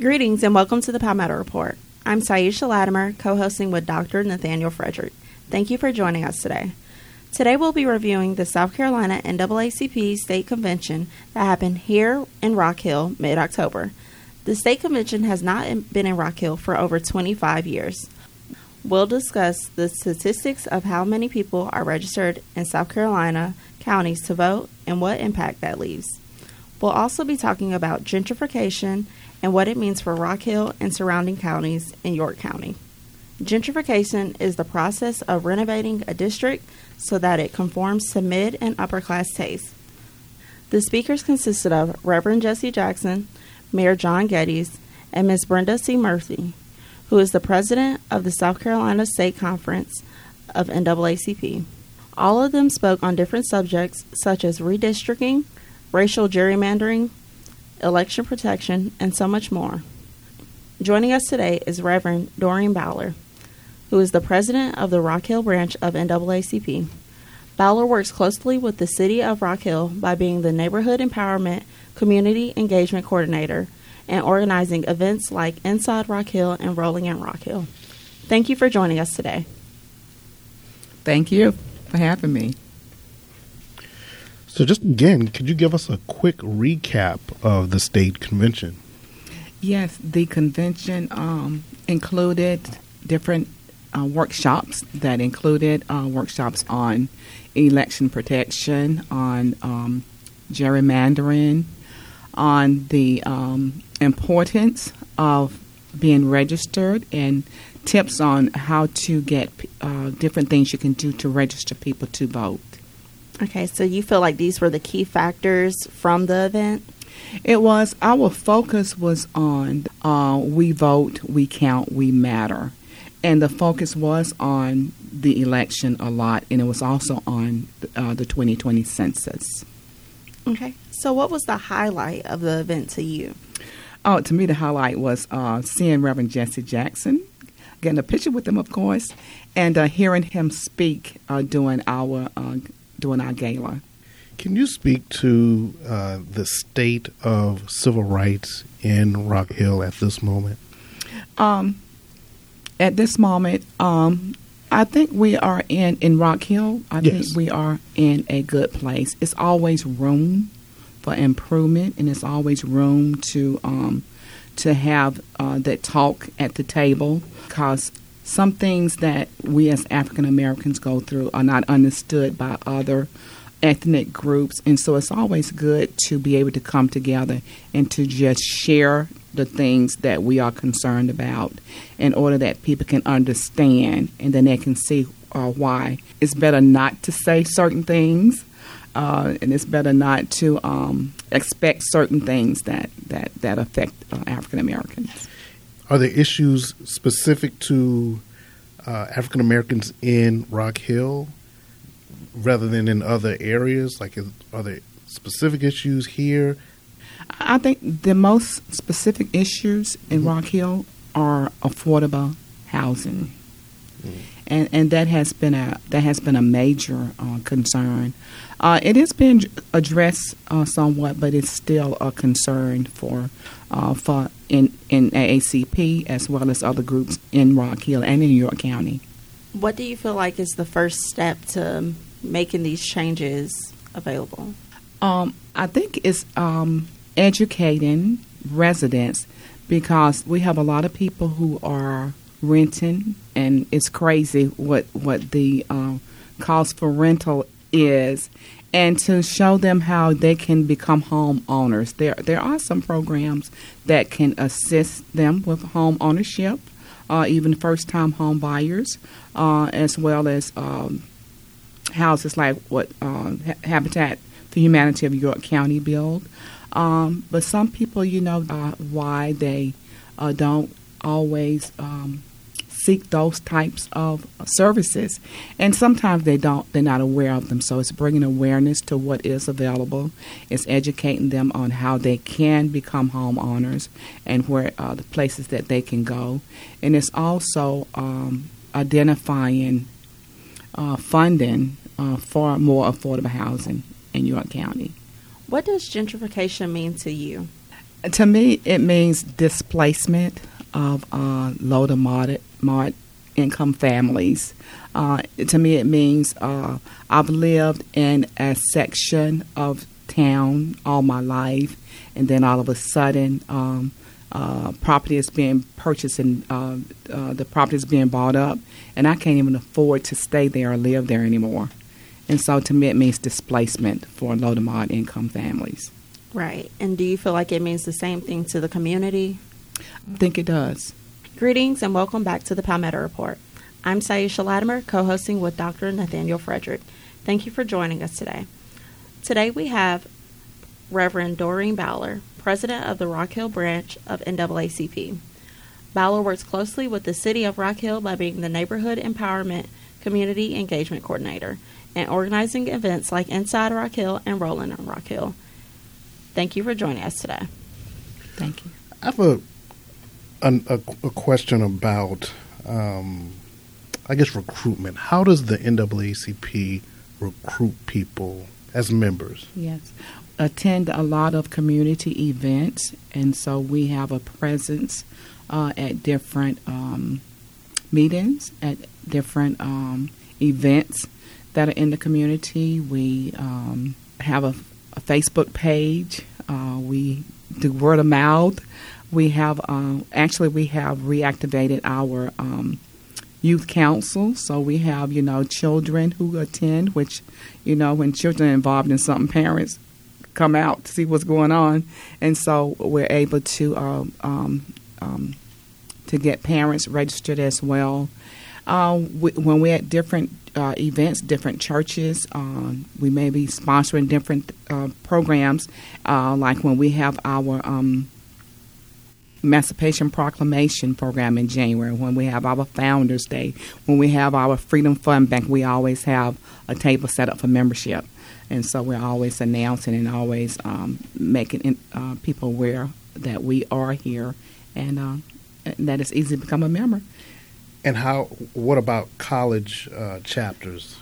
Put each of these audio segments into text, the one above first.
Greetings and welcome to the Palmetto Report. I'm Saisha Latimer, co hosting with Dr. Nathaniel Frederick. Thank you for joining us today. Today we'll be reviewing the South Carolina NAACP State Convention that happened here in Rock Hill mid October. The State Convention has not been in Rock Hill for over 25 years. We'll discuss the statistics of how many people are registered in South Carolina counties to vote and what impact that leaves. We'll also be talking about gentrification and what it means for Rock Hill and surrounding counties in York County. Gentrification is the process of renovating a district so that it conforms to mid and upper class tastes. The speakers consisted of Reverend Jesse Jackson, Mayor John Gettys, and Ms. Brenda C. Murphy, who is the president of the South Carolina State Conference of NAACP. All of them spoke on different subjects such as redistricting, racial gerrymandering, election protection, and so much more. Joining us today is Reverend Doreen Bowler, who is the president of the Rock Hill branch of NAACP. Bowler works closely with the City of Rock Hill by being the Neighborhood Empowerment Community Engagement Coordinator and organizing events like Inside Rock Hill and Rolling in Rock Hill. Thank you for joining us today. Thank you for having me. So, just again, could you give us a quick recap of the state convention? Yes, the convention um, included different uh, workshops that included uh, workshops on election protection, on um, gerrymandering, on the um, importance of being registered, and tips on how to get uh, different things you can do to register people to vote. Okay, so you feel like these were the key factors from the event? It was. Our focus was on uh, we vote, we count, we matter. And the focus was on the election a lot, and it was also on uh, the 2020 census. Okay. So, what was the highlight of the event to you? Oh, to me, the highlight was uh, seeing Reverend Jesse Jackson, getting a picture with him, of course, and uh, hearing him speak uh, during our uh, during our gala. Can you speak to uh, the state of civil rights in Rock Hill at this moment? Um, at this moment, um, I think we are in in Rock Hill. I yes. think we are in a good place. It's always room for improvement, and it's always room to um, to have uh, that talk at the table because some things that we as African Americans go through are not understood by other ethnic groups. And so it's always good to be able to come together and to just share the things that we are concerned about in order that people can understand and then they can see uh, why it's better not to say certain things. Uh, and it's better not to um, expect certain things that, that, that affect uh, African Americans. Are there issues specific to uh, African Americans in Rock Hill rather than in other areas? Like, are there specific issues here? I think the most specific issues in mm-hmm. Rock Hill are affordable housing. Mm-hmm. And, and that has been a that has been a major uh, concern. Uh, it has been addressed uh, somewhat, but it's still a concern for uh, for in NAACP as well as other groups in Rock Hill and in New York County. What do you feel like is the first step to making these changes available? Um, I think it's um, educating residents because we have a lot of people who are renting, and it's crazy what what the uh, cost for rental is, and to show them how they can become homeowners. There there are some programs that can assist them with home ownership, uh, even first time home buyers, uh, as well as um, houses like what uh, Habitat for Humanity of York County build. Um, but some people, you know, uh, why they uh, don't always um, seek those types of services, and sometimes they don't. They're not aware of them. So it's bringing awareness to what is available. It's educating them on how they can become homeowners and where uh, the places that they can go, and it's also um, identifying uh, funding uh, for more affordable housing in York County. What does gentrification mean to you? To me, it means displacement of uh, low to moderate, moderate income families. Uh, to me, it means uh, I've lived in a section of town all my life, and then all of a sudden, um, uh, property is being purchased and uh, uh, the property is being bought up, and I can't even afford to stay there or live there anymore. And so, to me, it means displacement for low to moderate income families. Right. And do you feel like it means the same thing to the community? I think it does. Greetings and welcome back to the Palmetto Report. I'm Saisha Latimer, co hosting with Dr. Nathaniel Frederick. Thank you for joining us today. Today we have Reverend Doreen Bowler, president of the Rock Hill branch of NAACP. Bowler works closely with the City of Rock Hill by being the Neighborhood Empowerment Community Engagement Coordinator and organizing events like Inside Rock Hill and Rolling on Rock Hill. Thank you for joining us today. Thank you. I have a a, a question about, um, I guess, recruitment. How does the NAACP recruit people as members? Yes. Attend a lot of community events, and so we have a presence uh, at different um, meetings, at different um, events that are in the community. We um, have a, a, Facebook page. Uh, we do word of mouth. We have uh, actually we have reactivated our um, youth council. So we have you know children who attend, which you know when children are involved in something, parents come out to see what's going on, and so we're able to um, um, um to get parents registered as well. Uh, we, when we're at different uh, events, different churches. Uh, we may be sponsoring different uh, programs, uh, like when we have our um, Emancipation Proclamation program in January, when we have our Founders Day, when we have our Freedom Fund Bank, we always have a table set up for membership. And so we're always announcing and always um, making uh, people aware that we are here and, uh, that it's easy to become a member. And how? What about college uh, chapters?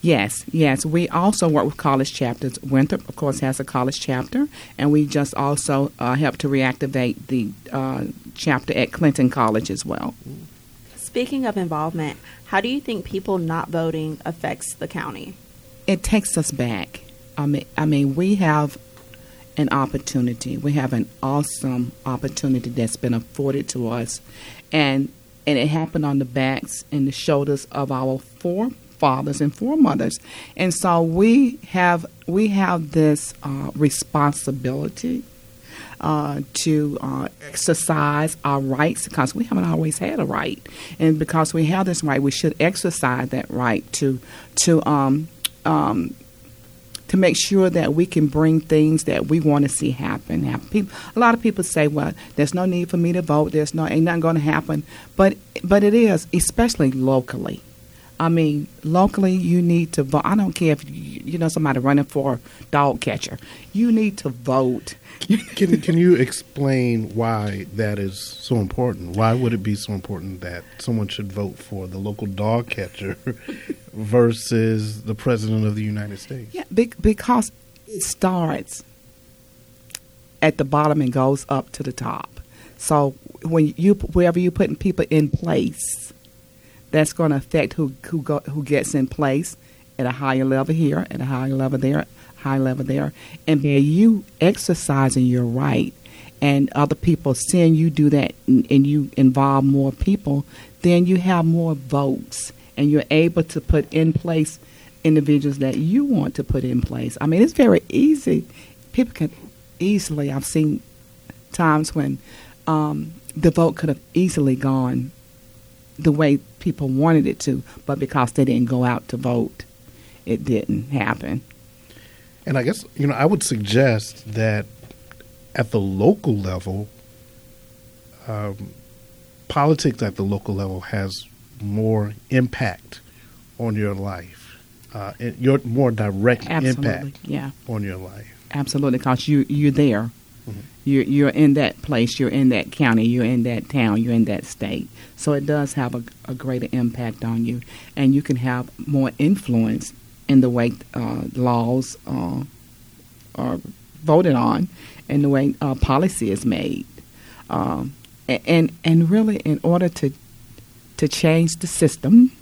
Yes, yes. We also work with college chapters. Winthrop, of course, has a college chapter, and we just also uh, help to reactivate the uh, chapter at Clinton College as well. Speaking of involvement, how do you think people not voting affects the county? It takes us back. I mean, I mean, we have an opportunity. We have an awesome opportunity that's been afforded to us, and and it happened on the backs and the shoulders of our forefathers and foremothers. And so we have we have this uh, responsibility uh, to uh, exercise our rights because we haven't always had a right, and because we have this right, we should exercise that right to to um, um, to make sure that we can bring things that we want to see happen. People, a lot of people say, "Well, there's no need for me to vote. There's no ain't nothing going to happen," but but it is, especially locally. I mean, locally, you need to vote. I don't care if you, you know somebody running for dog catcher. You need to vote. can Can you explain why that is so important? Why would it be so important that someone should vote for the local dog catcher versus the president of the United States? Yeah, because it starts at the bottom and goes up to the top. So when you wherever you're putting people in place, that's going to affect who who go, who gets in place at a higher level here, at a higher level there, high level there, and by you exercising your right and other people seeing you do that and, and you involve more people, then you have more votes and you're able to put in place individuals that you want to put in place. I mean, it's very easy. People can easily, I've seen times when um, the vote could have easily gone the way people wanted it to, but because they didn't go out to vote, it didn't happen. And I guess, you know, I would suggest that at the local level, um, politics at the local level has more impact on your life, uh, your more direct Absolutely. impact yeah. on your life. Absolutely, because you you're there. Mm-hmm. You're you're in that place. You're in that county. You're in that town. You're in that state. So it does have a, a greater impact on you, and you can have more influence in the way uh, laws uh, are voted on, and the way uh, policy is made. Um, and and really, in order to to change the system,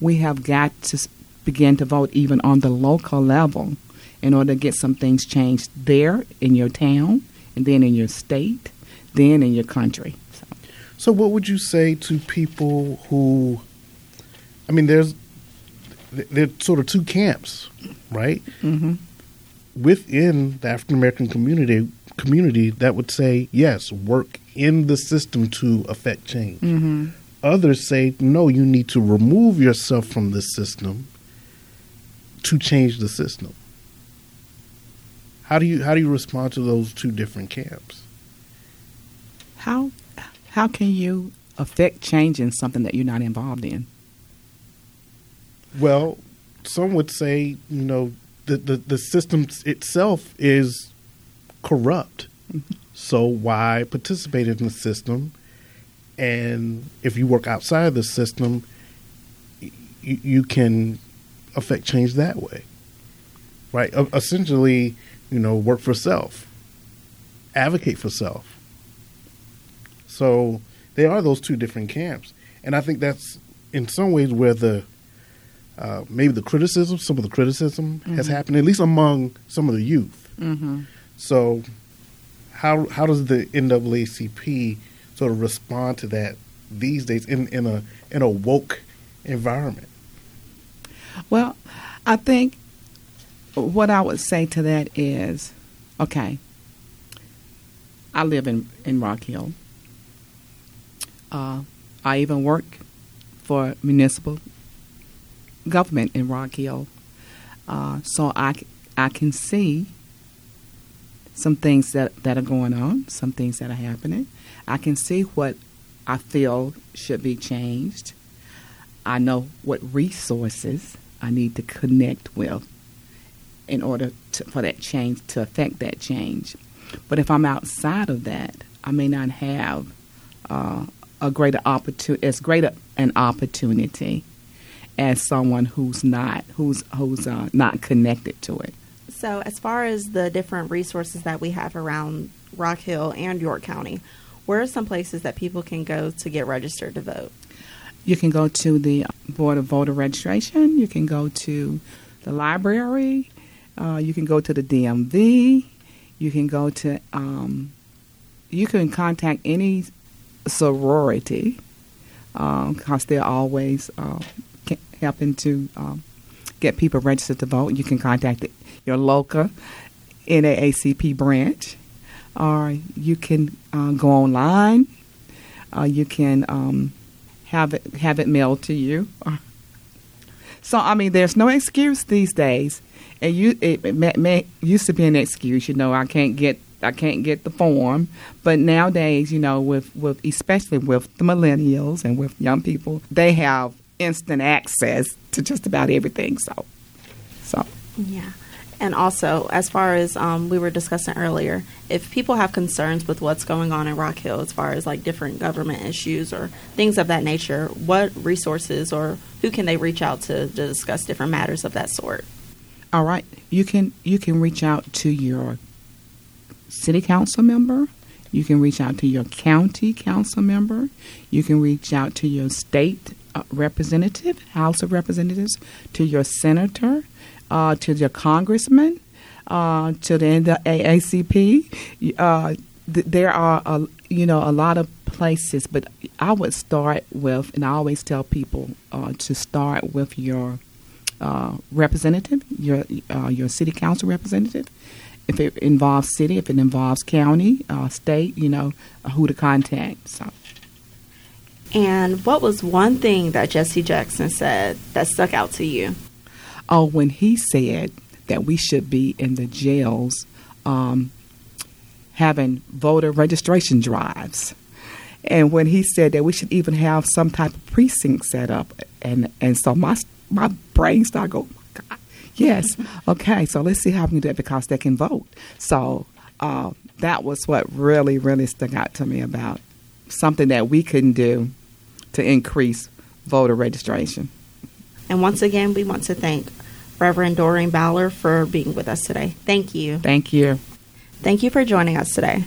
we have got to begin to vote even on the local level in order to get some things changed there in your town, and then in your state, then in your country. So, so what would you say to people who? I mean, there's there are sort of two camps, right? Mm-hmm. Within the African American community, community that would say yes, work in the system to affect change. Mm-hmm. Others say no, you need to remove yourself from the system to change the system. How do you how do you respond to those two different camps? How how can you affect change in something that you're not involved in? Well, some would say, you know, the the, the system itself is corrupt. Mm-hmm. So why participate in the system? And if you work outside the system, y- you can affect change that way, right? Essentially, you know, work for self, advocate for self. So there are those two different camps, and I think that's in some ways where the uh, maybe the criticism, some of the criticism has happened, at least among some of the youth. Mm-hmm. So, how how does the NAACP sort of respond to that these days in, in a in a woke environment? Well, I think what I would say to that is, okay, I live in in Rock Hill. Uh, I even work for municipal government in Rock Hill, uh, so I can see some things that that are going on, some things that are happening. I can see what I feel should be changed. I know what resources I need to connect with in order to, for that change to affect that change. But if I'm outside of that, I may not have uh, a greater opportunity, as great an opportunity as someone who's not who's who's uh, not connected to it. So, as far as the different resources that we have around Rock Hill and York County, where are some places that people can go to get registered to vote? You can go to the Board of Voter Registration. You can go to the library. Uh, you can go to the DMV. You can go to. Um, you can contact any sorority because they're always uh, helping to um, get people registered to vote. You can contact the, your local NAACP branch, or you can uh, go online. Uh, you can um, have it have it mailed to you. So I mean, there's no excuse these days. And you it, it may, may, used to be an excuse, you know. I can't get I can't get the form, but nowadays, you know, with with especially with the millennials and with young people, they have instant access to just about everything. So, so Yeah. And also, as far as um, we were discussing earlier, if people have concerns with what's going on in Rock Hill, as far as like different government issues or things of that nature, what resources or who can they reach out to to discuss different matters of that sort? all right, you can you can reach out to your city council member. You can reach out to your county council member. You can reach out to your state uh, representative, House of Representatives, to your senator, uh, to your congressman, uh, to the NAACP. Uh, th- there are, a, you know, a lot of places, but I would start with, and I always tell people uh, to start with your uh, representative, your uh, your city council representative. If it involves city, if it involves county, state, you know who to contact. So. And what was one thing that Jesse Jackson said that stuck out to you? Oh, when he said that we should be in the jails um, having voter registration drives. And when he said that we should even have some type of precinct set up, and, and so my my brain started going, oh God, yes, okay, so let's see how we can do it because they can vote. So uh, that was what really, really stuck out to me about something that we can do to increase voter registration. And once again, we want to thank Reverend Doreen Ballard for being with us today. Thank you. Thank you. Thank you for joining us today.